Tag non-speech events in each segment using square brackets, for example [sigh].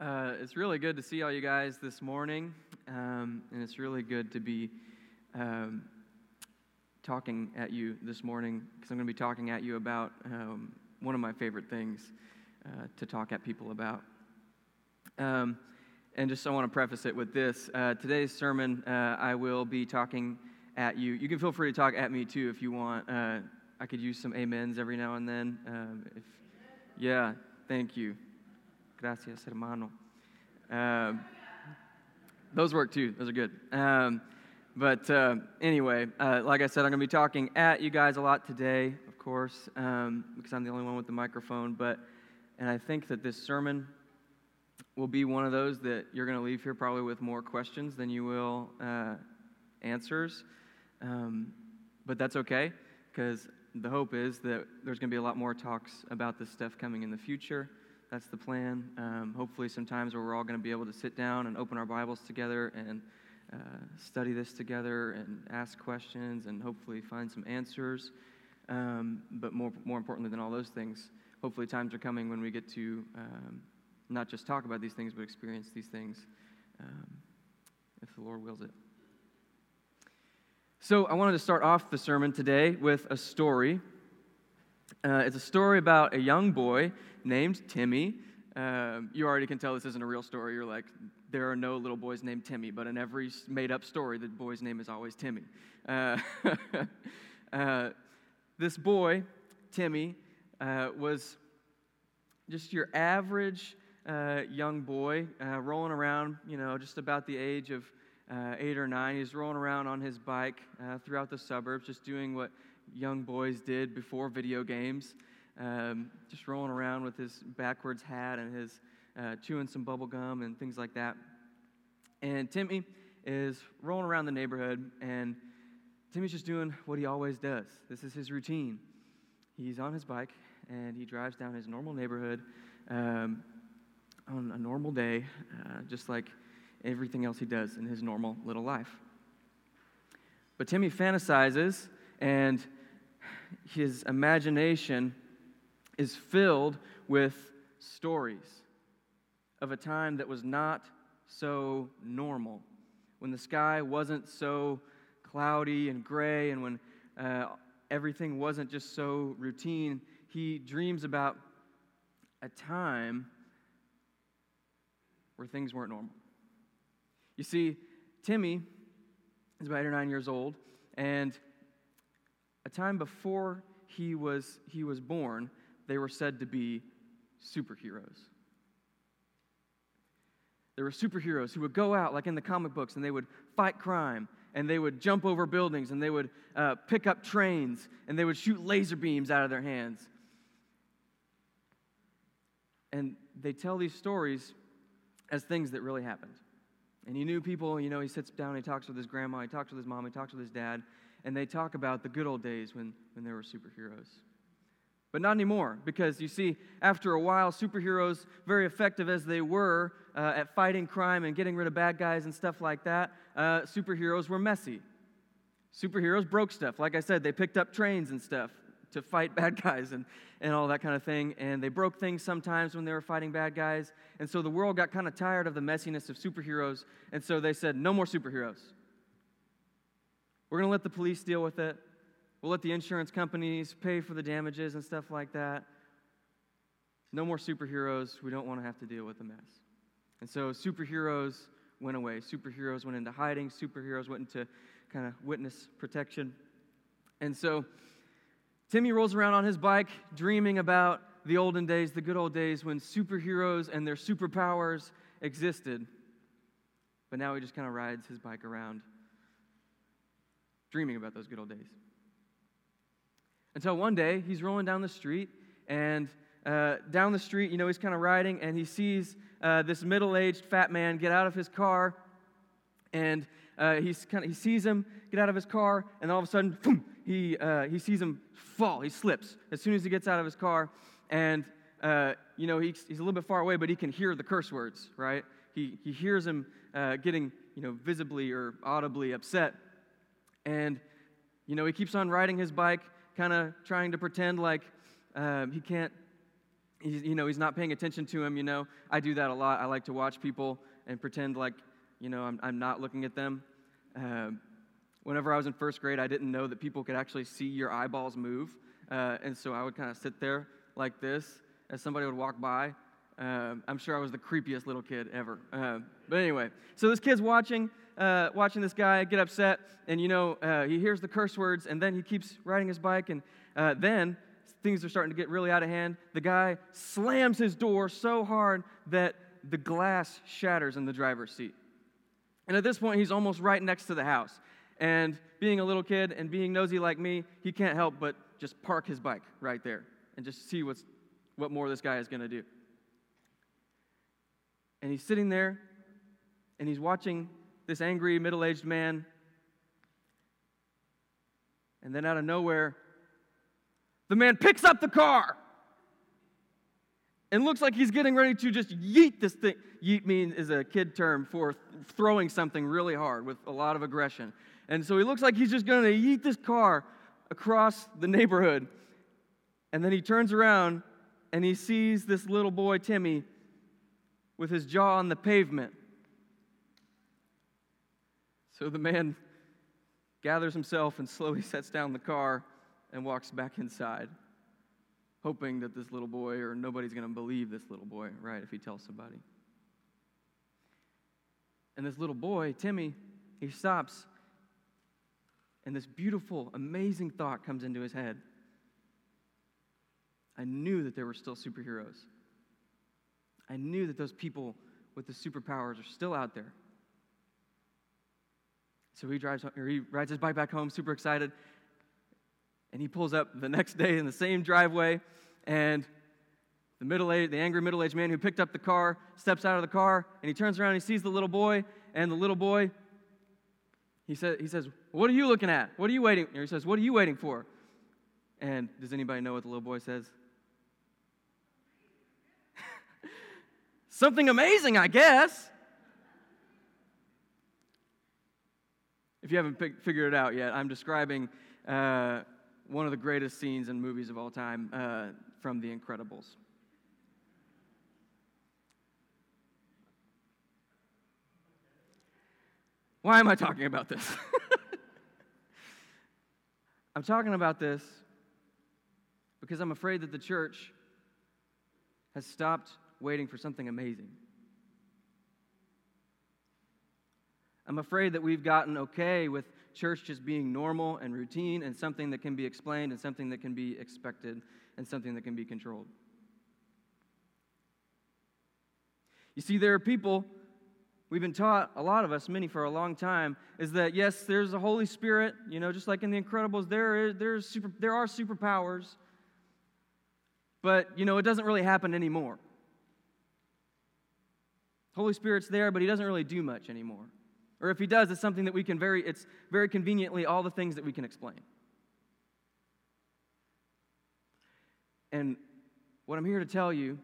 Uh, it's really good to see all you guys this morning, um, and it's really good to be um, talking at you this morning because I'm going to be talking at you about um, one of my favorite things uh, to talk at people about. Um, and just I want to preface it with this uh, today's sermon, uh, I will be talking at you. You can feel free to talk at me too if you want. Uh, I could use some amens every now and then. Um, if, yeah, thank you. Gracias, hermano. Um, those work too. Those are good. Um, but uh, anyway, uh, like I said, I'm going to be talking at you guys a lot today, of course, um, because I'm the only one with the microphone. But and I think that this sermon will be one of those that you're going to leave here probably with more questions than you will uh, answers. Um, but that's okay, because the hope is that there's going to be a lot more talks about this stuff coming in the future. That's the plan. Um, hopefully, some times where we're all going to be able to sit down and open our Bibles together and uh, study this together and ask questions and hopefully find some answers. Um, but more, more importantly than all those things, hopefully, times are coming when we get to um, not just talk about these things, but experience these things um, if the Lord wills it. So, I wanted to start off the sermon today with a story. Uh, it's a story about a young boy named Timmy. Uh, you already can tell this isn't a real story. You're like, there are no little boys named Timmy, but in every made up story, the boy's name is always Timmy. Uh, [laughs] uh this boy, Timmy, uh, was just your average uh, young boy rolling around, you know, just about the age of eight or nine. He's rolling around on his bike throughout the suburbs, just doing what young boys did before video games um, just rolling around with his backwards hat and his uh, chewing some bubble gum and things like that. And Timmy is rolling around the neighborhood, and Timmy's just doing what he always does. This is his routine. He's on his bike and he drives down his normal neighborhood um, on a normal day, uh, just like everything else he does in his normal little life. But Timmy fantasizes, and his imagination is filled with stories of a time that was not so normal, when the sky wasn't so cloudy and gray, and when uh, everything wasn't just so routine. He dreams about a time where things weren't normal. You see, Timmy is about eight or nine years old, and a time before he was, he was born, they were said to be superheroes. There were superheroes who would go out, like in the comic books, and they would fight crime, and they would jump over buildings, and they would uh, pick up trains, and they would shoot laser beams out of their hands. And they tell these stories as things that really happened. And he knew people, you know, he sits down, he talks with his grandma, he talks with his mom, he talks with his dad, and they talk about the good old days when, when there were superheroes. But not anymore, because you see, after a while, superheroes, very effective as they were uh, at fighting crime and getting rid of bad guys and stuff like that, uh, superheroes were messy. Superheroes broke stuff. Like I said, they picked up trains and stuff to fight [laughs] bad guys and, and all that kind of thing. And they broke things sometimes when they were fighting bad guys. And so the world got kind of tired of the messiness of superheroes. And so they said, no more superheroes. We're going to let the police deal with it. We'll let the insurance companies pay for the damages and stuff like that. No more superheroes. We don't want to have to deal with the mess. And so superheroes went away. Superheroes went into hiding. Superheroes went into kind of witness protection. And so Timmy rolls around on his bike dreaming about the olden days, the good old days when superheroes and their superpowers existed. But now he just kind of rides his bike around dreaming about those good old days. Until one day, he's rolling down the street, and uh, down the street, you know, he's kind of riding, and he sees uh, this middle aged fat man get out of his car, and uh, he's kind of, he sees him get out of his car, and all of a sudden, boom, he, uh, he sees him fall. He slips as soon as he gets out of his car, and, uh, you know, he's, he's a little bit far away, but he can hear the curse words, right? He, he hears him uh, getting, you know, visibly or audibly upset, and, you know, he keeps on riding his bike kind of trying to pretend like um, he can't he's, you know, he's not paying attention to him, you know. I do that a lot. I like to watch people and pretend like, you know, I'm, I'm not looking at them. Uh, whenever I was in first grade, I didn't know that people could actually see your eyeballs move. Uh, and so I would kind of sit there like this as somebody would walk by. Uh, I'm sure I was the creepiest little kid ever. Uh, but anyway, so this kid's watching, uh, watching this guy get upset, and you know, uh, he hears the curse words, and then he keeps riding his bike, and uh, then things are starting to get really out of hand. The guy slams his door so hard that the glass shatters in the driver's seat. And at this point, he's almost right next to the house. And being a little kid and being nosy like me, he can't help but just park his bike right there and just see what's, what more this guy is going to do. And he's sitting there and he's watching this angry middle aged man. And then out of nowhere, the man picks up the car and looks like he's getting ready to just yeet this thing. Yeet means is a kid term for throwing something really hard with a lot of aggression. And so he looks like he's just going to yeet this car across the neighborhood. And then he turns around and he sees this little boy, Timmy, with his jaw on the pavement. So the man gathers himself and slowly [laughs] sets down the car and walks back inside, hoping that this little boy or nobody's going to believe this little boy, right, if he tells somebody. And this little boy, Timmy, he stops, and this beautiful, amazing thought comes into his head. I knew that there were still superheroes. I knew that those people with the superpowers are still out there. So he drives, or he rides his bike back home, super excited, and he pulls up the next day in the same driveway, and the middle aged, the angry middle aged man who picked up the car steps out of the car, and he turns around and he sees the little boy, and the little boy, he, says, he says, What are you looking at? What are you waiting? Or he says, What are you waiting for? And does anybody know what the little boy says? [laughs] Something amazing, I guess. If you haven't figured it out yet, I'm describing uh, one of the greatest scenes in movies of all time uh, from The Incredibles. Why am I talking about this? [laughs] I'm talking about this because I'm afraid that the church has stopped waiting for something amazing. I'm afraid that we've gotten okay with church just being normal and routine and something that can be explained and something that can be expected and something that can be controlled. You see, there are people, we've been taught, a lot of us, many for a long time, is that yes, there's a Holy Spirit, you know, just like in the Incredibles, there, is, there's super, there are superpowers, but, you know, it doesn't really happen anymore. Holy Spirit's there, but he doesn't really do much anymore. Or if he does, it's something that we can very, it's very conveniently all the things that we can explain. And what I'm here to tell you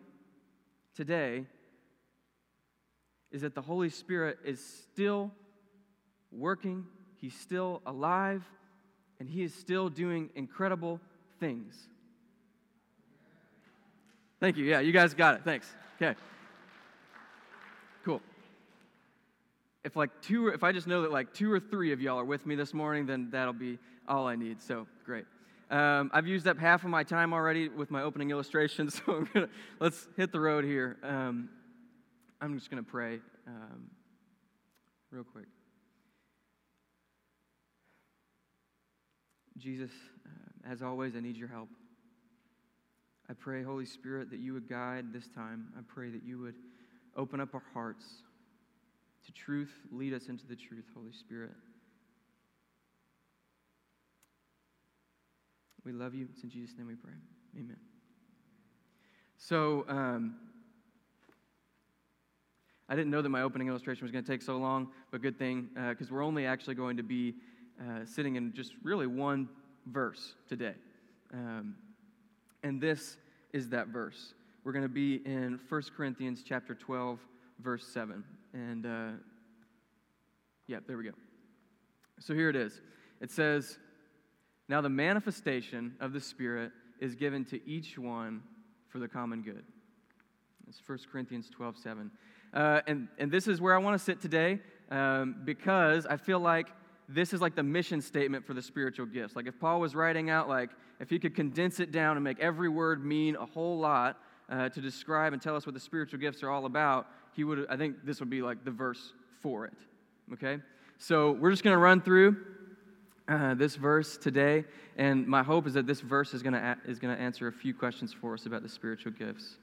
today is that the Holy Spirit is still working, He's still alive, and He is still doing incredible things. Thank you. Yeah, you guys got it. Thanks. Okay. Cool if like two, if I just know that like two or three of y'all are with me this morning, then that'll be all I need. So great. Um, I've used up half of my time already with my opening illustration, [laughs] so I'm gonna, let's hit the road here. Um, I'm just going to pray um, real quick. Jesus, uh, as always, I need your help. I pray, Holy Spirit, that you would guide this time. I pray that you would open up our hearts to truth. Lead us into the truth, Holy Spirit. We love you. It's in Jesus' name we pray. Amen. So, um, I didn't know that my opening illustration was going to take so long, but good thing, because uh, we're only actually going to be uh, sitting in just really one verse today. Um, and this is that verse. We're going to be in 1 Corinthians chapter 12, verse 7. And uh, yeah, there we go. So here it is. It says, Now the manifestation of the Spirit is given to each one for the common good. It's 1 Corinthians 12 7. Uh, and, and this is where I want to sit today um, because I feel like this is like the mission statement for the spiritual gifts. Like if Paul was writing out, like, if he could condense it down and make every word mean a whole lot uh, to describe and tell us what the spiritual gifts are all about, he would, I think this would be like the verse for it. Okay? So we're just going to run through uh, this verse today, and my hope is that this verse is going to is going to answer a few questions for us about the spiritual gifts.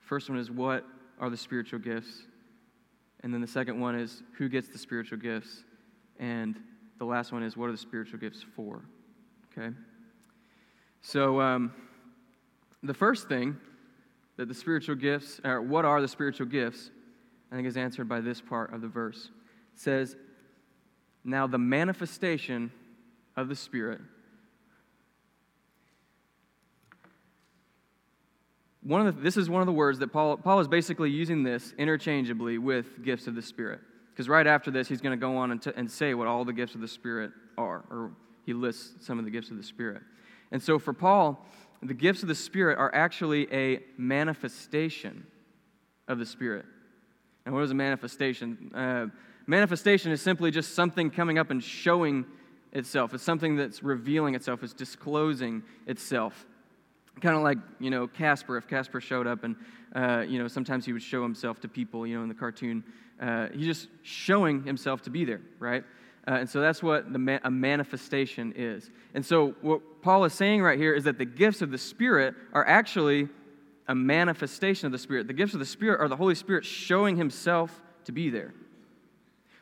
First one is what are the spiritual gifts, and then the second one is who gets the spiritual gifts, and the last one is what are the spiritual gifts for. Okay. So um, the first thing that the spiritual gifts, or what are the spiritual gifts, I think is answered by this part of the verse. It says, Now the manifestation of the Spirit. One of the, this is one of the words that Paul, Paul is basically using this interchangeably with gifts of the Spirit. Because right after this, he's going to go on and, t- and say what all the gifts of the Spirit are, or he lists some of the gifts of the Spirit. And so for Paul, the gifts of the Spirit are actually a manifestation of the Spirit. And what is a manifestation? Uh, manifestation is simply just something coming up and showing itself. It's something that's revealing itself, it's disclosing itself. Kind of like, you know, Casper, if Casper showed up and, uh, you know, sometimes he would show himself to people, you know, in the cartoon. Uh, he's just showing himself to be there, right? Uh, and so that's what the a manifestation is. And so what Paul is saying right here is that the gifts of the Spirit are actually a manifestation of the Spirit. The gifts of the Spirit are the Holy Spirit showing himself to be there.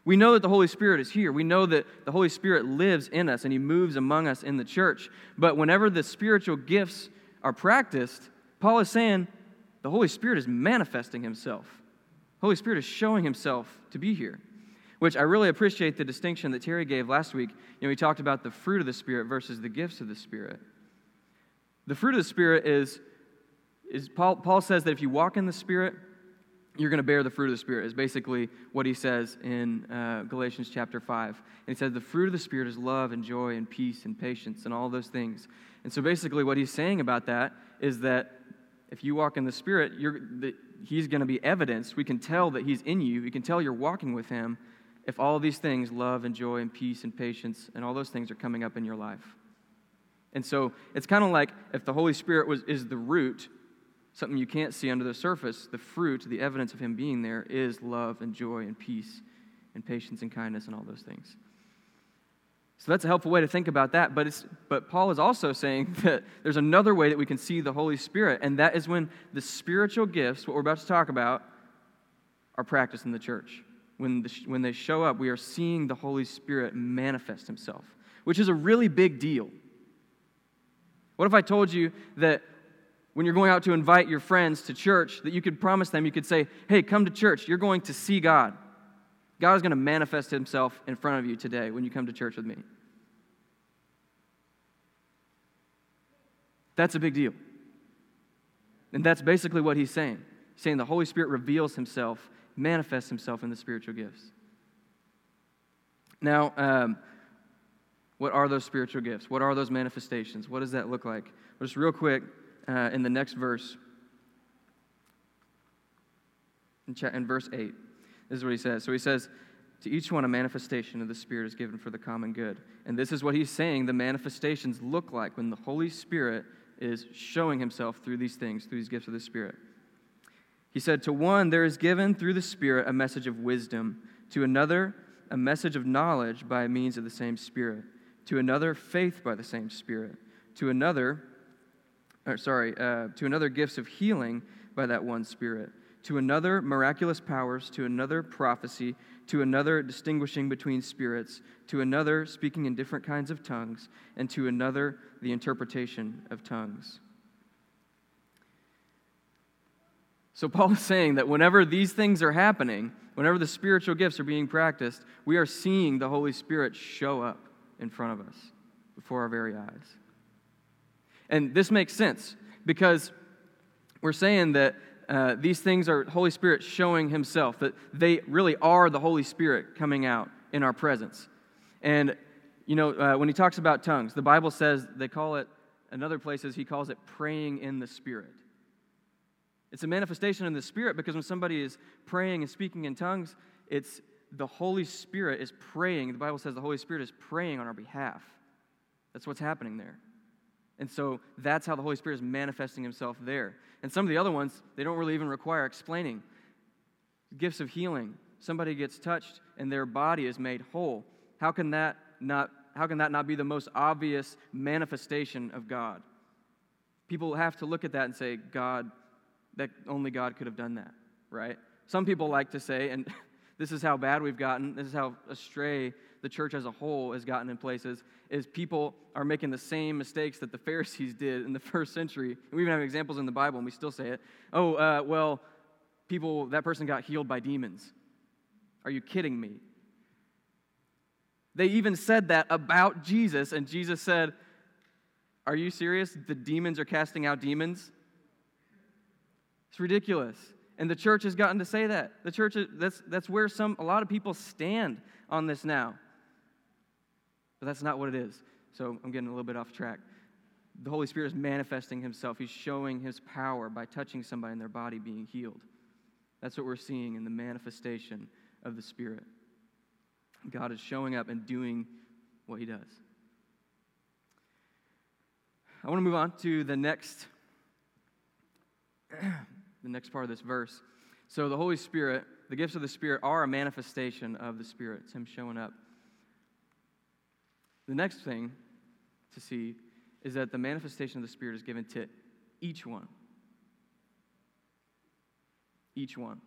We know that the Holy Spirit is here. We know that the Holy Spirit lives in us and he moves among us in the church. But whenever the spiritual gifts are practiced, Paul is saying the Holy Spirit is manifesting himself. The Holy Spirit is showing himself to be here which I really appreciate the distinction that Terry gave last week. You know, he talked about the fruit of the Spirit versus the gifts of the Spirit. The fruit of the Spirit is, is Paul, Paul says that if you walk in the Spirit, you're going to bear the fruit of the Spirit, is basically what he says in uh, Galatians chapter 5. And he says, The fruit of the Spirit is love and joy and peace and patience and all those things. And so basically, what he's saying about that is that if you walk in the Spirit, the, he's going to be evidence. We can tell that he's in you, we can tell you're walking with him if all these things, love and joy and peace and patience, and all those things are coming up in your life. And so it's kind of like if the Holy Spirit was, is the root, something you can't see under the surface, the fruit, the evidence of Him being there is love and joy and peace and patience and kindness and all those things. So that's a helpful way to think about that. But, it's, but Paul is also saying [laughs] that there's another way that we can see the Holy Spirit, and that is when the spiritual gifts, what we're about to talk about, are practiced in the church when, the, when they show up, we are seeing the Holy Spirit manifest himself, which is a really big deal. What if I told you that when you're going out to invite your friends to church, that you could promise them, you could say, hey, come to church, you're going to see God. God is going to manifest himself in front of you today when you come to church with me. That's a big deal. And that's basically what he's saying. He's saying the Holy Spirit reveals himself manifests himself in the spiritual gifts. Now, um, what are those spiritual gifts? What are those manifestations? What does that look like? Just real quick, uh, in the next verse, in, cha- in verse 8, this is what he says. So he says, To each one, a manifestation of the Spirit is given for the common good. And this is what he's saying the manifestations look like when the Holy Spirit is showing himself through these things, through these gifts of the Spirit. He said, To one, there is given through the Spirit a message of wisdom, to another, a message of knowledge by means of the same Spirit, to another, faith by the same Spirit, to another, or sorry, uh, to another, gifts of healing by that one Spirit, to another, miraculous powers, to another, prophecy, to another, distinguishing between spirits, to another, speaking in different kinds of tongues, and to another, the interpretation of tongues. So, Paul is saying that whenever these things are happening, whenever the spiritual gifts are being practiced, we are seeing the Holy Spirit show up in front of us before our very eyes. And this makes sense because we're saying that uh, these things are Holy Spirit showing Himself, that they really are the Holy Spirit coming out in our presence. And, you know, uh, when He talks about tongues, the Bible says they call it, in other places, He calls it praying in the Spirit. It's a manifestation in the Spirit because when somebody is praying and speaking in tongues, it's the Holy Spirit is praying. The Bible says the Holy Spirit is praying on our behalf. That's what's happening there. And so that's how the Holy Spirit is manifesting himself there. And some of the other ones, they don't really even require explaining. Gifts of healing. Somebody gets touched and their body is made whole. How can that not, how can that not be the most obvious manifestation of God? People have to look at that and say, God, that only God could have done that, right? Some people like to say, and [laughs] this is how bad we've gotten, this is how astray the church as a whole has gotten in places, is people are making the same mistakes that the [laughs] Pharisees did in the first century. We even have examples in the Bible, and we still say it. Oh, uh, well, people, that person got healed by demons. Are you kidding me? They even said that about Jesus, and Jesus said, Are you serious? The demons are casting out demons? It's ridiculous. And the church has gotten to say that. The church, that's, that's where some, a lot of people stand on this now. But that's not what it is. So I'm getting a little bit off track. The Holy Spirit is manifesting himself. He's showing his power by touching somebody and their body being healed. That's what we're seeing in the manifestation of the Spirit. God is showing up and doing what he does. I want to move on to the next the next part of this verse. So the Holy Spirit, the gifts of the Spirit are a manifestation of the Spirit. It's him showing up. The next thing to see is that the manifestation of the Spirit is given to each one. Each one.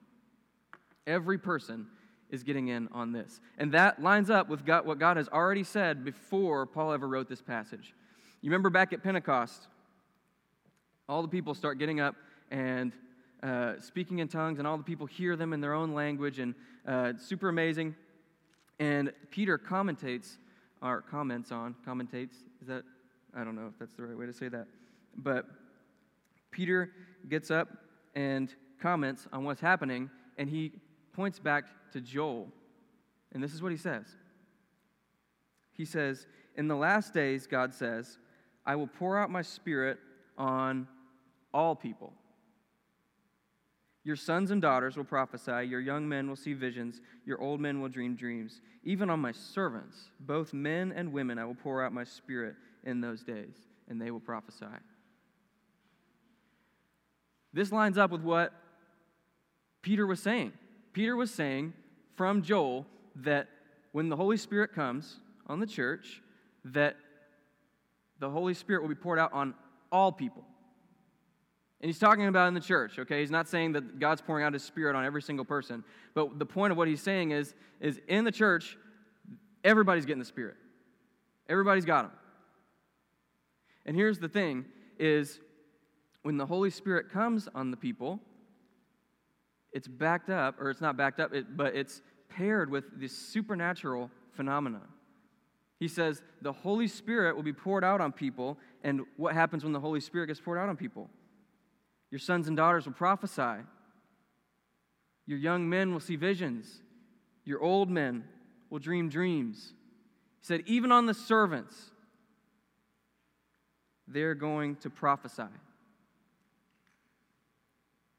Every person is getting in on this. And that lines up with God, what God has already said before Paul ever wrote this passage. You remember back at Pentecost, all the people start getting up and uh, speaking in tongues, and all the people hear them in their own language, and uh, super amazing. And Peter commentates or comments on, commentates, is that, I don't know if that's the right way to say that. But Peter gets up and comments on what's happening, and he points back to Joel. And this is what he says He says, In the last days, God says, I will pour out my spirit on all people. Your sons and daughters will prophesy, your young men will see visions, your old men will dream dreams. Even on my servants, both men and women, I will pour out my spirit in those days, and they will prophesy. This lines up with what Peter was saying. Peter was saying from Joel that when the Holy Spirit comes on the church, that the Holy Spirit will be poured out on all people. And he's talking about in the church, okay? He's not saying that God's pouring out his spirit on every single person. But the point of what he's saying is, is in the church, everybody's getting the spirit. Everybody's got him. And here's the thing is when the Holy Spirit comes on the people, it's backed up, or it's not backed up, it, but it's paired with this supernatural phenomena. He says the Holy Spirit will be poured out on people, and what happens when the Holy Spirit gets poured out on people? Your sons and daughters will prophesy. Your young men will see visions. Your old men will dream dreams. He said, even on the servants, they're going to prophesy.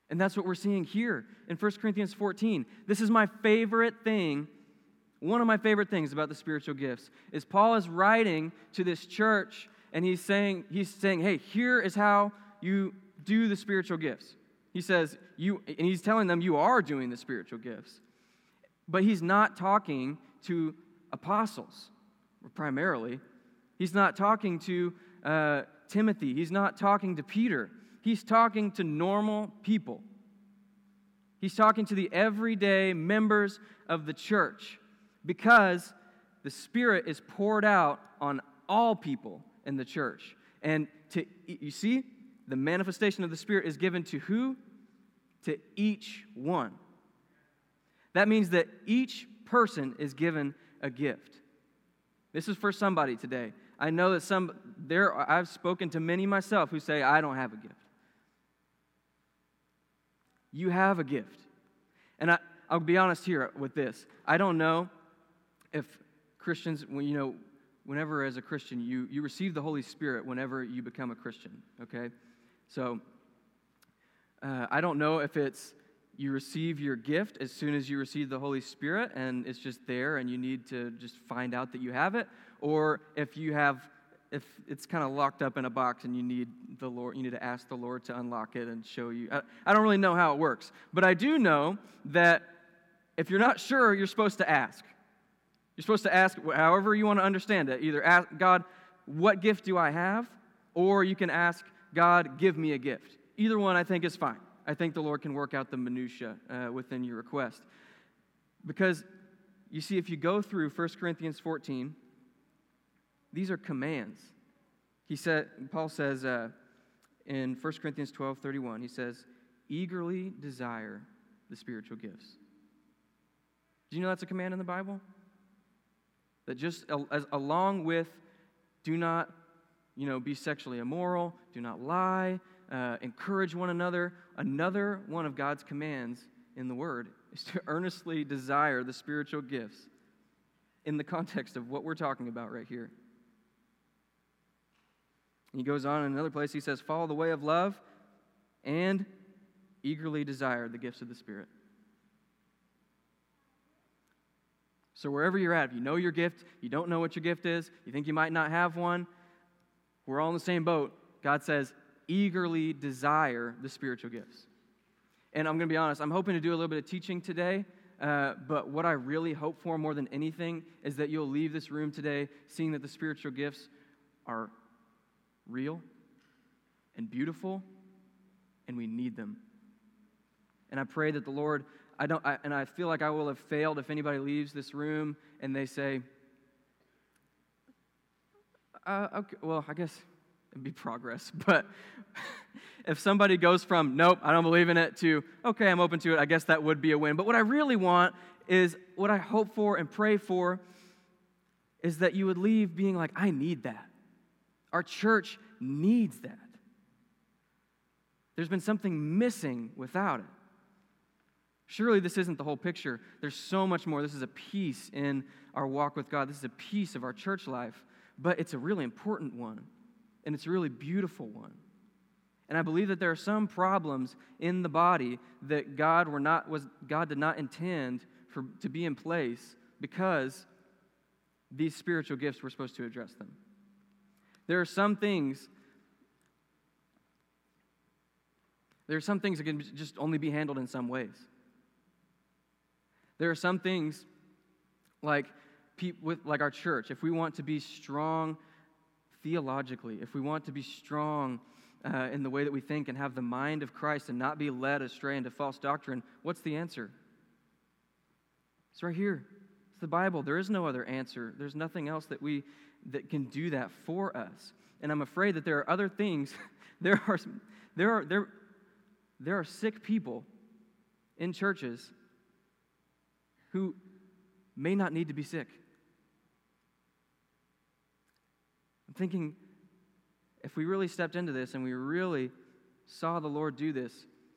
And that's what we're seeing here in 1 Corinthians 14. This is my favorite thing. One of my favorite things about the spiritual gifts is Paul is writing to this church and he's saying, he's saying, hey, here is how you do the spiritual gifts. He says, you, and he's telling them you are doing the spiritual gifts. But he's not talking to apostles primarily. He's not talking to uh, Timothy. He's not talking to Peter. He's talking to normal people. He's talking to the everyday members of the church because the Spirit is poured out on all people in the church. And to, you see, the manifestation of the Spirit is given to who? To each one. That means that each person is given a gift. This is for somebody today. I know that some there I've spoken to many myself who say I don't have a gift. You have a gift. And I, I'll be honest here with this. I don't know if Christians, when you know, whenever as a Christian, you, you receive the Holy Spirit whenever you become a Christian, okay? So, Uh, I don't know if it's you receive your gift as soon as you receive the Holy Spirit and it's just there and you need to just find out that you have it, or if you have if it's kind of locked up in a box and you need the Lord, you need to ask the Lord to unlock it and show you. I, I don't really know how it works, but I do know that if you're not sure, you're supposed to ask. You're supposed to ask however you want to understand it. Either ask God, what gift do I have? Or you can ask God, give me a gift. Either one I think is fine. I think the Lord can work out the minutia uh, within your request. Because you see, if you go through 1 Corinthians 14, these are commands. He said, Paul says uh, in 1 Corinthians 12 31, he says, eagerly desire the spiritual gifts. Do you know that's a command in the Bible? That just as, along with do not, you know, be sexually immoral, do not lie, uh, encourage one another. Another one of God's commands in the Word [laughs] is to earnestly desire the spiritual gifts in the context of what we're talking about right here. He goes on in another place, he says, Follow the way of love and eagerly desire the gifts of the Spirit. So, wherever you're at, if you know your gift, you don't know what your gift is, you think you might not have one, we're all in the same boat. God says, eagerly desire the spiritual gifts. And I'm going to be honest, I'm hoping to do a little bit of teaching today. Uh, but what I really hope for more than anything is that you'll leave this room today seeing that the spiritual gifts are real and beautiful, and we need them. And I pray that the Lord, I don't, I, and I feel like I will have failed if anybody leaves this room and they say, uh, okay, well, I guess it'd be progress. [laughs] But if somebody goes from, nope, I don't believe in it, to, okay, I'm open to it, I guess that would be a win. But what I really want is, what I hope for and pray for is that you would leave being like, I need that. Our church needs that. There's been something missing without it. Surely this isn't the whole picture. There's so much more. This is a piece in our walk with God. This is a piece of our church life, but it's a really important one, and it's a really beautiful one. And I believe that there are some problems in the body that God were not was God did not intend for to be in place because these spiritual gifts were supposed to address them. There are some things there are some things that can just only be handled in some ways. There are some things like with like our church, if we want to be strong theologically, if we want to be strong uh, in the way that we think and have the mind of Christ and not be led astray into false doctrine, what's the answer? It's right here. It's the Bible. There is no other answer. There's nothing else that we that can do that for us. And I'm afraid that there are other things. [laughs] there are there are there there are sick people in churches who may not need to be sick. I'm thinking if we really stepped into this and we really saw the Lord do this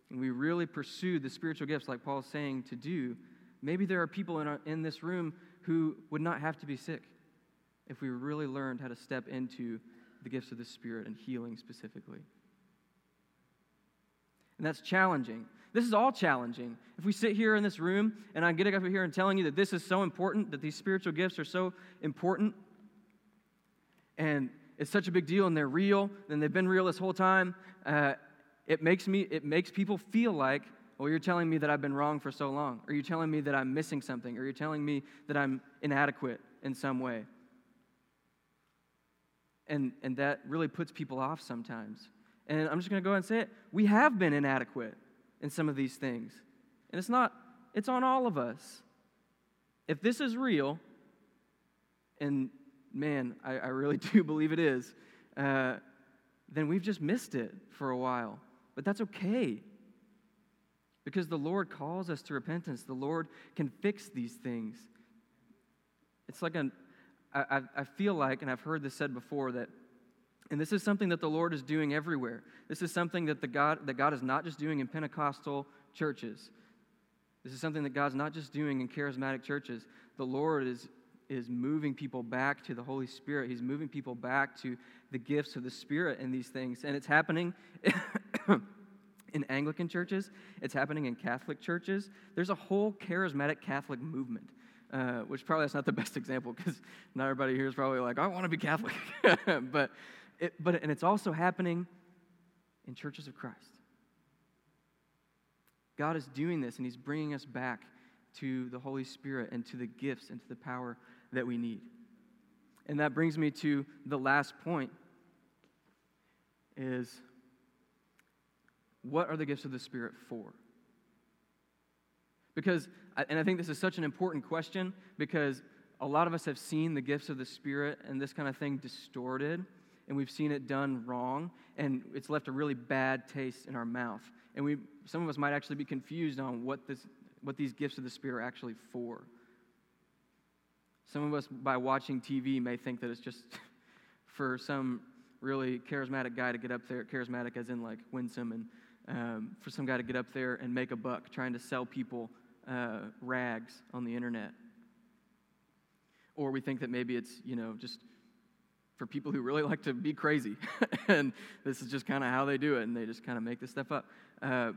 and we really pursued the spiritual gifts like Paul's saying to do, maybe there are people in, our, in this room who would not have to be sick if we really learned how to step into the gifts of the Spirit and healing specifically. And that's challenging. This is all challenging. If we sit here in this room and I'm getting up here and telling you that this is so important, that these spiritual gifts are so important, and it's such a big deal and they're real, and they've been real this whole time, uh, it makes me it makes people feel like well you're telling me that i've been wrong for so long or you're telling me that i'm missing something or you're telling me that i'm inadequate in some way and, and that really puts people off sometimes. And I'm just going to go ahead and say it. We have been inadequate in some of these things. And it's not, it's on all of us. If this is real, and man, I, I really [laughs] do believe it is, uh, then we've just missed it for a while. But that's okay. Because the Lord calls us to repentance. The Lord can fix these things. It's like an I, I feel like, and I've heard this said before, that, and this is something that the Lord is doing everywhere. This is something that, the God, that God is not just doing in Pentecostal churches. This is something that God's not just doing in charismatic churches. The Lord is, is moving people back to the Holy Spirit. He's moving people back to the gifts of the Spirit in these things. And it's happening [coughs] in Anglican churches, it's happening in Catholic churches. There's a whole charismatic Catholic movement, uh, which probably that's not the best [laughs] example because not everybody here is probably like, I want to be Catholic. [laughs] but, it, but, and it's also happening in churches of Christ. God is doing this, and He's bringing us back to the Holy Spirit and to the gifts and to the power that we need. And that brings me to the last point is what are the gifts of the Spirit for? Because, and I think this is such an important question because a lot of us have seen the gifts of the Spirit and this kind of thing distorted, and we've seen it done wrong, and it's left a really bad taste in our mouth. And we, some of us might actually be confused on what, this, what these gifts of the Spirit are actually for. Some of us, by watching TV, may think that it's just [laughs] for some really charismatic guy to get up there, charismatic as in like winsome, and um, for some guy to get up there and make a buck trying to sell people uh, rags on the internet. Or we think that maybe it's, you know, just for people who really [laughs] like to be crazy. [laughs] and this is just kind of how they do it, and they just kind of make this stuff up. Uh,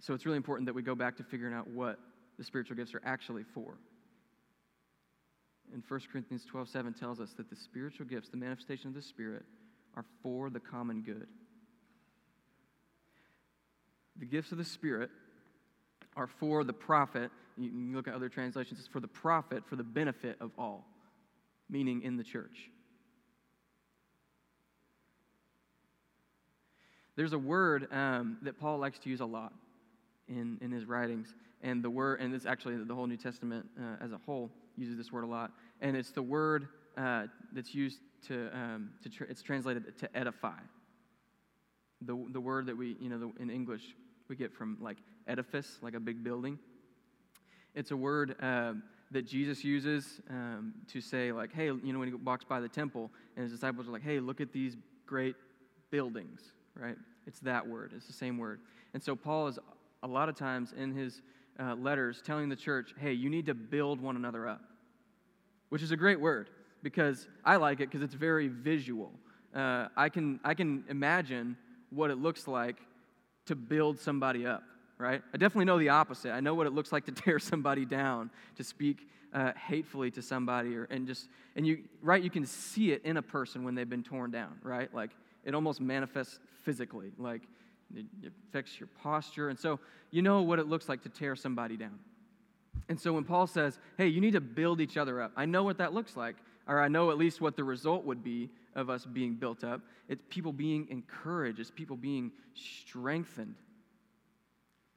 so it's really important that we go back to figuring out what the spiritual gifts are actually for. And 1 Corinthians 12 7 tells us that the spiritual gifts, the manifestation of the Spirit, are for the common good. The gifts of the Spirit are for the profit. You can look at other translations, it's for the profit, for the benefit of all, meaning in the church. There's a word um, that Paul likes to use a lot in, in his writings, and the word, and it's actually the whole New Testament uh, as a whole uses this word a lot, and it's the word uh, that's used to, um, to it's translated to edify. The, the word that we, you know, the, in English, we get from like edifice, like a big building. It's a word uh, that Jesus uses um, to say, like, hey, you know, when he walks by the temple and his disciples are like, hey, look at these great buildings, right? It's that word, it's the same word. And so Paul is a lot of times in his uh, letters telling the church, hey, you need to build one another up, which is a great word because I like it because it's very visual. Uh, I, can, I can imagine what it looks like to build somebody up, right? I definitely know the opposite. I know what it looks like to [laughs] tear somebody down, to speak uh, hatefully to somebody, or, and just, and you, right, you can see it in a person when they've been torn down, right? Like it almost manifests physically, like it affects your posture. And so you know what it looks like to tear somebody down. And so when Paul says, hey, you need to build each other up, I know what that looks like, or I know at least what the result would be of us being built up. It's people being encouraged, it's people being strengthened.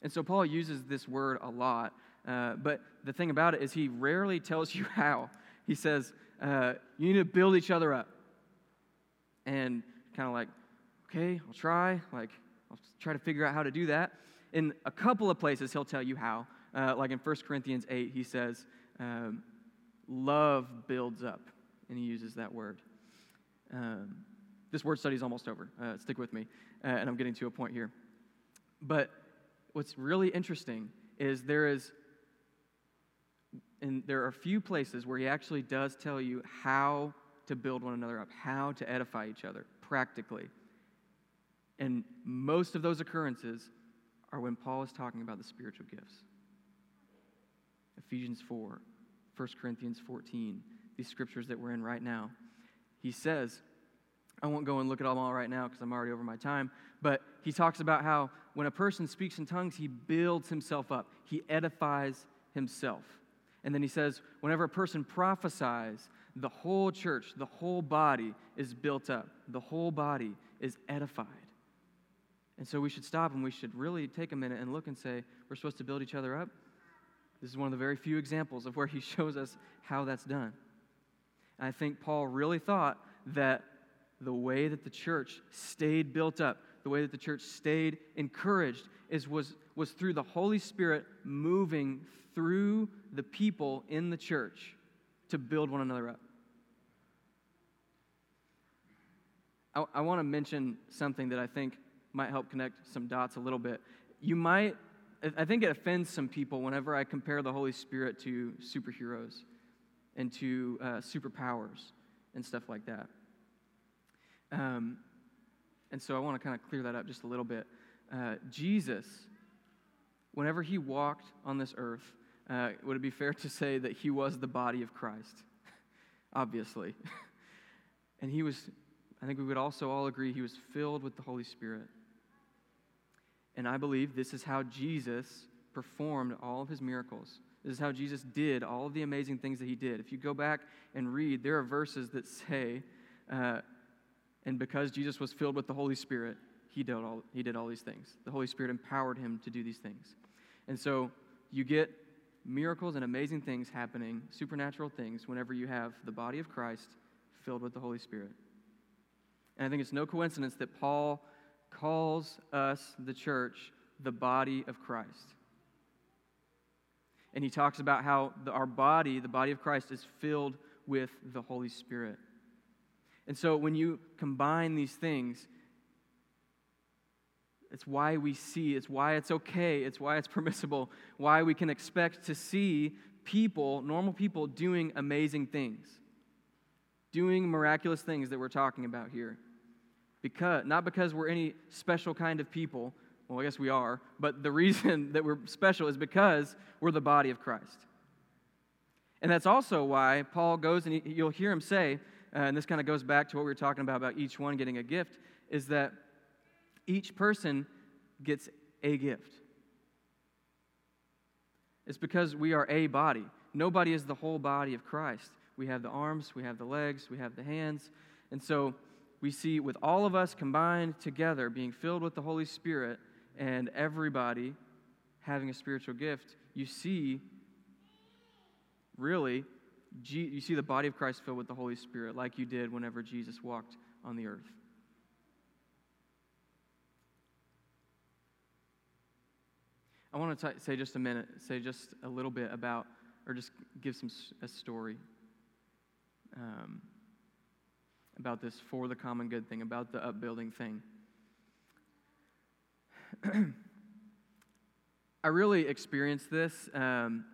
And so Paul uses this word a lot, uh, but the thing about it is he rarely tells [laughs] you how. He says, uh, you need to build each other up. And kind of like, okay, I'll try. Like, I'll try to figure out how to do that. In a couple of places, he'll tell you how. Uh, like in 1 Corinthians 8, he says, um, love builds up. And he uses that word. Um, this word study is almost over. Uh, stick with me. Uh, and I'm getting to a point here. But what's really interesting is there is, and there are a few places where he actually does tell you how to build one another up, how to edify each other practically. And most of those occurrences are when Paul is talking about the spiritual gifts. Ephesians 4, 1 Corinthians 14, these scriptures that we're in right now. He says, I won't go and look at them all right now because I'm already over my time, but he talks about how when a person speaks in tongues, he builds himself up, he edifies himself. And then he says, whenever a person prophesies, the whole church, the whole body is built up, the whole body is edified. And so we should stop and we should really take a minute and look and say, we're supposed to build each other up. This is one of the very few examples of where he [laughs] shows us how that's done. And I think Paul really thought that the way that the church stayed built up, the way that the church stayed encouraged, is, was, was through the Holy Spirit moving through the people in the church to build one another up. I, I want to mention something that I think might help connect some dots a little bit. You might, I think it offends some people whenever I compare the Holy Spirit to superheroes and to uh, superpowers and stuff like that. Um, and so I want to kind of clear that up just a little bit. uh, Jesus, whenever he walked on this earth, uh, would it be fair to say that he was the body of Christ? [laughs] Obviously. [laughs] and he was, I think we would also all agree, he was filled with the Holy Spirit. And I believe this is how Jesus performed all of his miracles. This is how Jesus did all of the amazing things that he did. If you go back and read, there are verses that say, uh, and because Jesus was filled with the Holy Spirit, he did, all, he did all these things. The Holy Spirit empowered him to do these things. And so you get miracles and amazing things happening, supernatural things, whenever you have the body of Christ filled with the Holy Spirit. And I think it's no coincidence that Paul calls us, the church, the body of Christ. And he talks about how the, our body, the body of Christ, is filled with the Holy Spirit. And so when you combine these things, it's why we see, it's why it's okay, it's why it's [laughs] permissible, why we can expect to see people, normal people, doing amazing things, doing miraculous things that we're talking about here. Because, not because we're any special kind of people, well, I guess we are, but the reason [laughs] that we're special is because we're the body of Christ. And that's also why Paul goes and he, you'll hear him say, uh, and this kind of goes back to what we were talking about about each one getting a gift, is that each person gets a gift. It's because we are a body. Nobody is the whole body of Christ. We have the arms, we have the legs, we have the hands. And so we see with all of us combined together, being filled with the Holy Spirit, and everybody having a spiritual gift, you see really, you see the body of Christ filled with the Holy Spirit like you did whenever Jesus walked on the earth. I want to t- say just a minute, say just a little bit about, or just give some a story um, about this for the common good thing, about the upbuilding thing. [clears throat] I really experienced this. Um,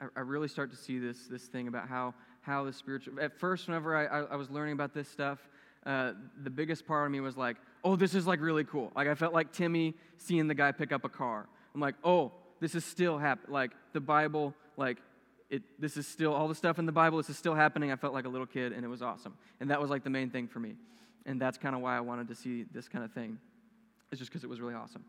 I, I, really start to see this this thing about how how the spiritual. At first, whenever I, I, I was learning about this stuff, uh, the biggest part of me was like, oh, this is like really cool. Like I felt like Timmy seeing the guy pick up a car. I'm like, oh, this is still happening. Like the Bible, like it, this is still all the stuff in the Bible. This is still happening. I felt like a little kid, and it was awesome. And that was like the main thing for me. And that's kind of why I wanted to see this kind of thing. It's just because it was really awesome.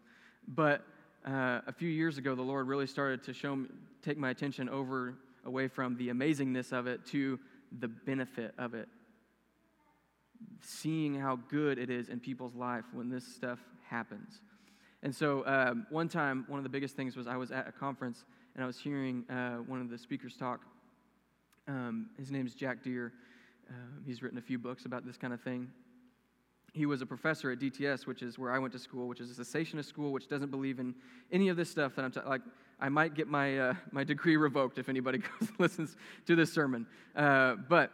But uh, a few years ago, the Lord really started to show me, take my attention over away from the amazingness of it to the benefit of it seeing how good it is in people's life when this stuff happens. And so, um, one time, one of the biggest things was I was at a conference and I was hearing uh, one of the speakers talk. Um, his name is Jack Deere. Uh, he's written a few books about this kind of thing. He was a professor at DTS, which is where I went to school, which is a cessationist school, which doesn't believe in any of this stuff that I'm ta- like. I might get my uh, my degree revoked if anybody [laughs] goes listens to this sermon. Uh, but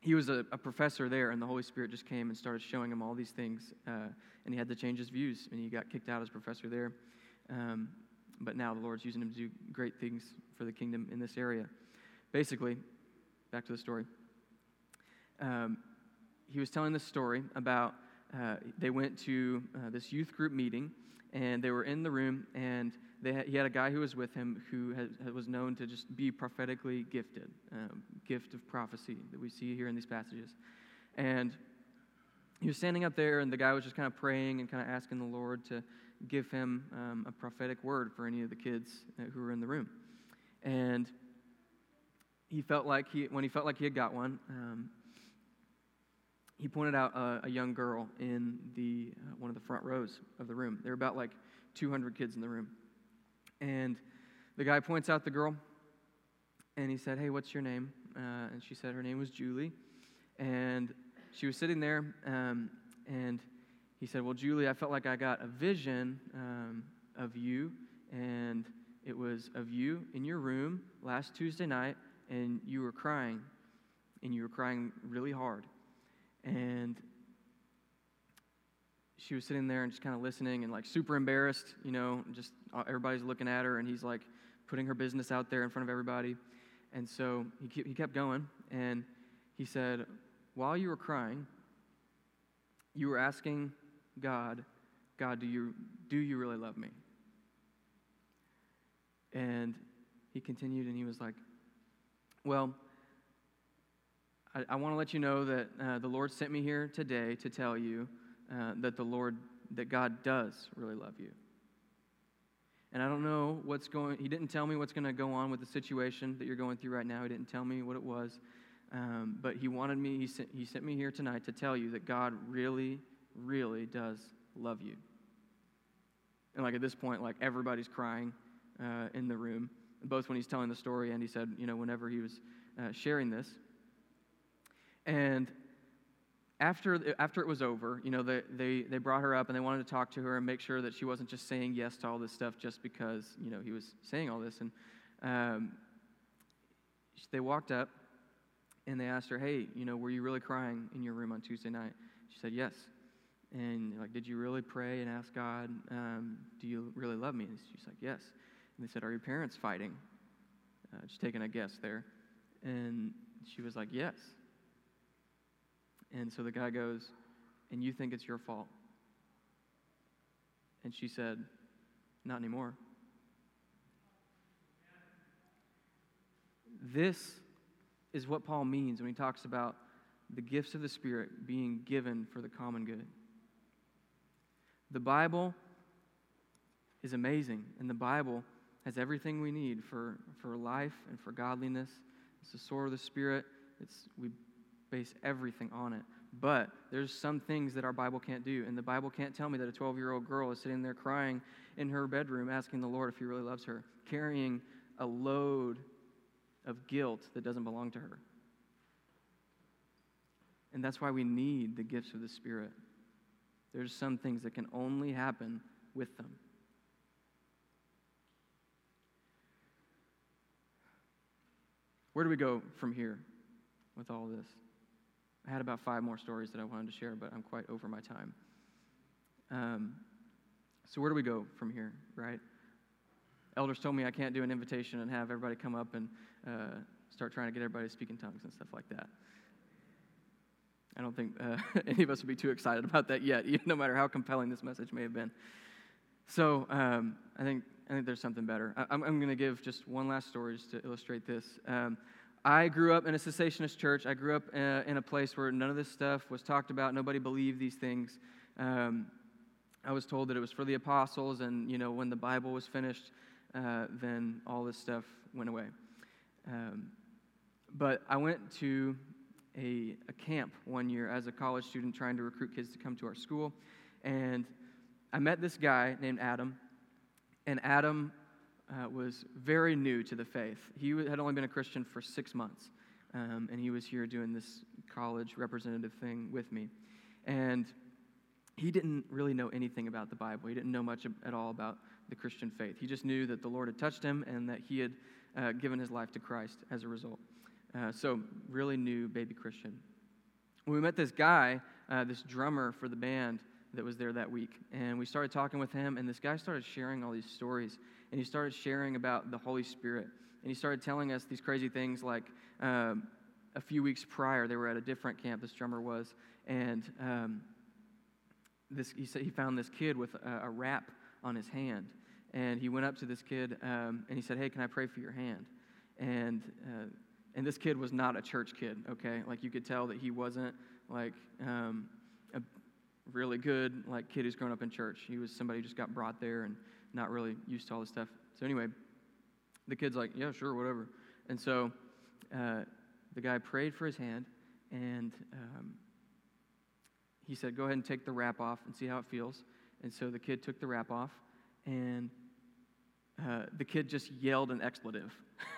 he was a, a, professor there, and the Holy Spirit just came and started showing him all these things. Uh, and he had to change his views, and he got kicked out as professor there. Um, but now the Lord's using him to do great things for the kingdom in this area. Basically, back to the story. Um, he was telling this story about uh, they went to uh, this youth group meeting, and they were in the room, and had, he had a guy who was with him who has, was known to just be prophetically gifted, um, gift of prophecy that we see here in these passages. And he was standing up there, and the guy was just kind of praying and kind of asking the Lord to give him um, a prophetic word for any of the kids uh, who were in the room. And he felt like he, when he felt like he had got one, um, he pointed out a, a, young girl in the uh, one of the front rows of the room. There were about like 200 kids in the room, and the guy points out the girl, and he said, "Hey, what's your name?" Uh, and she said her name was Julie, and she was sitting there, um, and he said, "Well, Julie, I felt like I got a vision um, of you, and it was of you in your room last Tuesday night, and you were crying, and you were crying really hard, and." she was sitting there and just kind of listening and like super embarrassed, you know, just uh, everybody's looking at her and he's like putting her business out there in front of everybody. And so he, he kept going and he said, While you were crying, you were asking God God, do you, do you really love me? And he continued and he was like, Well, I, I want to let you know that uh, the Lord sent me here today to tell you uh, that the Lord, that God does really love you. And I don't know what's going, he didn't tell me what's going to go on with the situation that you're going through right now. He didn't tell me what it was. Um, but he wanted me, he sent, he sent me here tonight to tell you that God really, really does love you. And like at this point, like everybody's crying uh, in the room, both when he's telling the story and he said, you know, whenever he was uh, sharing this. And after, after it was over, you know, they, they, they brought her up and they wanted to talk to her and make sure that she wasn't just saying yes to all this stuff just because, you know, he was saying all this. And um, they walked up and they asked her, hey, you know, were you really crying in your room on Tuesday night? She said, yes. And like, did you really pray and ask God, um, do you really love me? And she's like, yes. And they said, are your parents fighting? Uh, just taking a guess there. And she was like, yes. And so the guy goes, And you think it's your fault? And she said, Not anymore. This is what Paul means when he talks about the gifts of the Spirit being given for the common good. The Bible is amazing, and the Bible has everything we need for, for life and for godliness. It's the sword of the Spirit. It's, we base everything on it. But there's some things that our Bible can't do. And the Bible can't tell me that a 12 year old girl is sitting there crying in her bedroom asking the Lord if he really loves her, carrying a load of guilt that doesn't belong to her. And that's why we need the gifts of the Spirit. There's some things that can only happen with them. Where do we go from here with all this? I had about five more stories that I wanted to share, but I'm quite over my time. Um, so, where do we go from here, right? Elders told me I can't do an invitation and have everybody come up and uh, start trying to get everybody to speak in tongues and stuff like that. I don't think uh, [laughs] any of us would be too excited about that yet, [laughs] even no matter how compelling this message may have been. So, um, I think I think there's something better. I, am going to give just one last story just to illustrate this. Um, I grew up in a cessationist church. I grew up uh, in a place where none of this stuff was talked about. Nobody believed these things. Um, I was told that it was for the apostles, and you know, when the Bible was finished, uh, then all this stuff went away. Um, but I went to a, a camp one year as a college student, trying to recruit kids to come to our school, and I met this guy named Adam. And Adam uh, was very new to the faith. He had only been a Christian for six months, um, and he was here doing this college representative thing with me. And he didn't really know anything about the Bible. He didn't know much at all about the Christian faith. He just knew that the Lord had touched him and that he had uh, given his life to Christ as a result. Uh, so, really new baby Christian. We met this guy, uh, this drummer for the band that was there that week, and we started talking with him, and this guy started sharing all these stories and he started sharing about the Holy Spirit. And he started telling us these crazy things like um, a few weeks prior, they were at a different camp, this drummer was, and um, this, he said he found this kid with a, a, wrap on his hand. And he went up to this kid um, and he said, Hey, can I pray for your hand? And, uh, and this kid was not a church kid, okay? Like you could tell that he wasn't like um, a really good like kid who's grown up in church. He was somebody who just got brought there and not really used to all this stuff. So anyway, the kid's like, yeah, sure, whatever. And so uh, the guy prayed for his hand, and um, he said, go ahead and take the wrap off and see how it feels. And so the kid took the wrap off, and uh, the kid just yelled an expletive.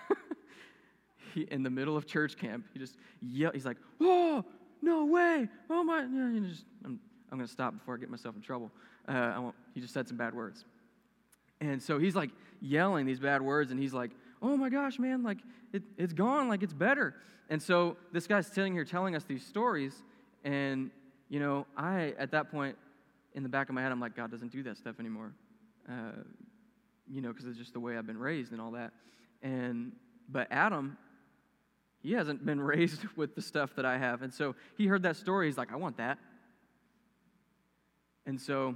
[laughs] he, in the middle of church camp, he just yelled. He's like, "Oh, no way! Oh my!" Yeah, just, I'm, I'm going to stop before I get myself in trouble. Uh, he just said some bad words. And so he's like yelling these bad words, and he's like, oh my gosh, man, like it, it's gone, like it's better. And so this guy's sitting here telling us these stories, and you know, I at that point in the back of my head, I'm like, God doesn't do that stuff anymore, uh, you know, because it's just the way I've been raised and all that. And but Adam, he hasn't been raised [laughs] with the stuff that I have, and so he heard that story. He's like, I want that. And so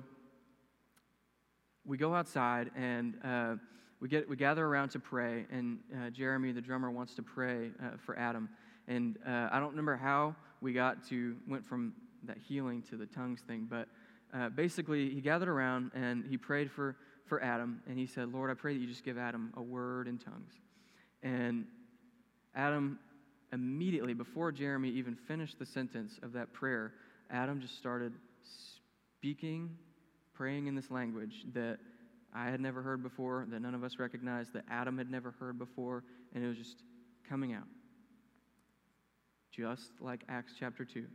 we go outside and uh, we, get, we gather around to pray. And uh, Jeremy, the drummer, wants to pray uh, for Adam. And uh, I don't remember how we got to, went from that healing to the tongues thing, but uh, basically he gathered around and he prayed for, for Adam. And he said, Lord, I pray that you just give Adam a word in tongues. And Adam immediately, before Jeremy even finished the sentence of that prayer, Adam just started speaking, praying in this language that I had never heard before, that none of us recognized, that Adam had never heard before, and it was just coming out. Just like Acts chapter 2.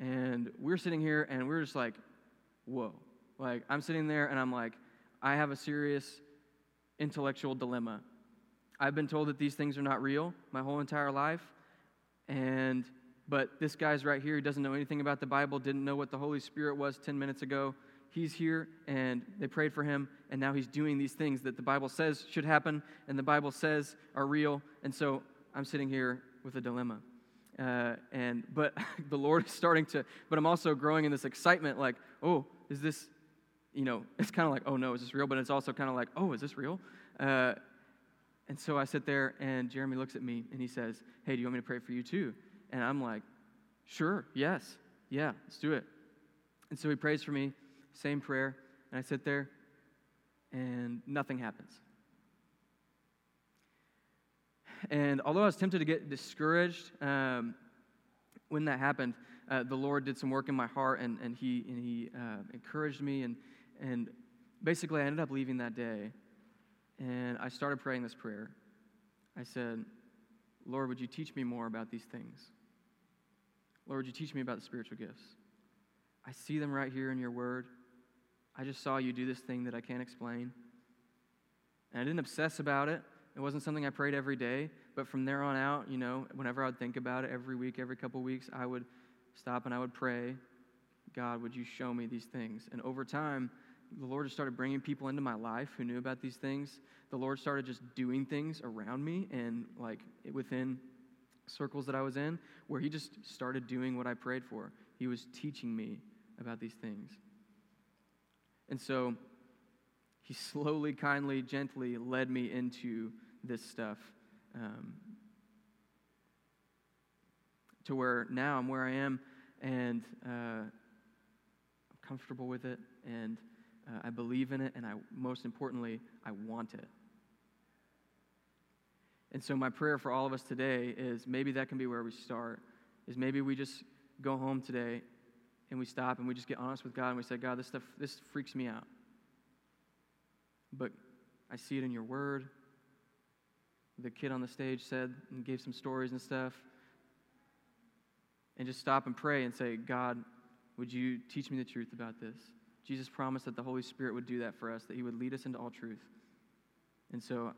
And we're sitting here and we're just like, whoa. Like, I'm sitting there and I'm like, I have a serious intellectual dilemma. I've been told that these things are not real my whole entire life. And but this guy's right here, he doesn't know anything about the Bible, didn't know what the Holy Spirit was 10 minutes ago. He's here and they prayed for him, and now he's doing these things that the Bible says should happen and the Bible says are real. And so I'm sitting here with a dilemma. Uh, and but [laughs] the Lord is starting to, but I'm also growing in this excitement, like, oh, is this, you know, it's kind of like, oh no, is this real? But it's also kind of like, oh, is this real? Uh, and so I sit there, and Jeremy looks at me and he says, Hey, do you want me to pray for you too? And I'm like, Sure, yes, yeah, let's do it. And so he prays for me, same prayer, and I sit there, and nothing happens. And although I was tempted to get discouraged um, when that happened, uh, the Lord did some work in my heart, and, and He, and he uh, encouraged me. And, and basically, I ended up leaving that day and I started praying this prayer. I said, Lord, would you teach me more about these things? Lord, would you teach me about the spiritual gifts? I see them right here in your word. I just saw you do this thing that I can't explain. And I didn't obsess about it. It wasn't something I prayed every day. But from there on out, you know, whenever I'd think about it every week, every couple weeks, I would stop and I would pray, God, would you show me these things? And over time, the Lord just started bringing people into my life who knew about these things. The Lord started just doing things around me and like within circles that I was in where He just started doing what I prayed for. He was teaching me about these things. And so He slowly, kindly, gently led me into this stuff um, to where now I'm where I am and uh, I'm comfortable with it and uh, I believe in it, and I, most importantly, I want it. And so, my prayer for all of us today is maybe that can be where we start. Is maybe we just go home today and we stop and we just get honest with God and we say, God, this stuff, this freaks me out. But I see it in your word. The kid on the stage said and gave some stories and stuff. And just stop and pray and say, God, would you teach me the truth about this? Jesus promised that the Holy Spirit would do that for us, that He would lead us into all truth. And so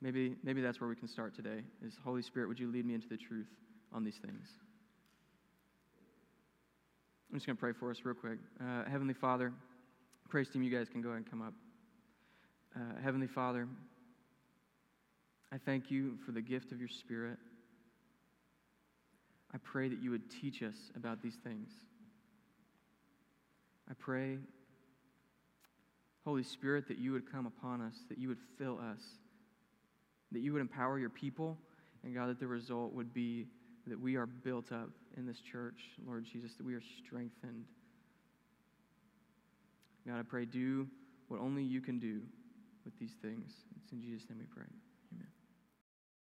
maybe, maybe that's where we can start today is Holy Spirit, would you lead me into the truth on these things? I'm just going to pray for us real quick. Uh, Heavenly Father, praise team, you guys can go ahead and come up. Uh, Heavenly Father, I thank you for the gift of your Spirit. I pray that you would teach us about these things. I pray, Holy Spirit, that you would come upon us, that you would fill us, that you would empower your people, and God, that the result would be that we are built up in this church, Lord Jesus, that we are strengthened. God, I pray, do what only you can do with these things. It's in Jesus' name we pray.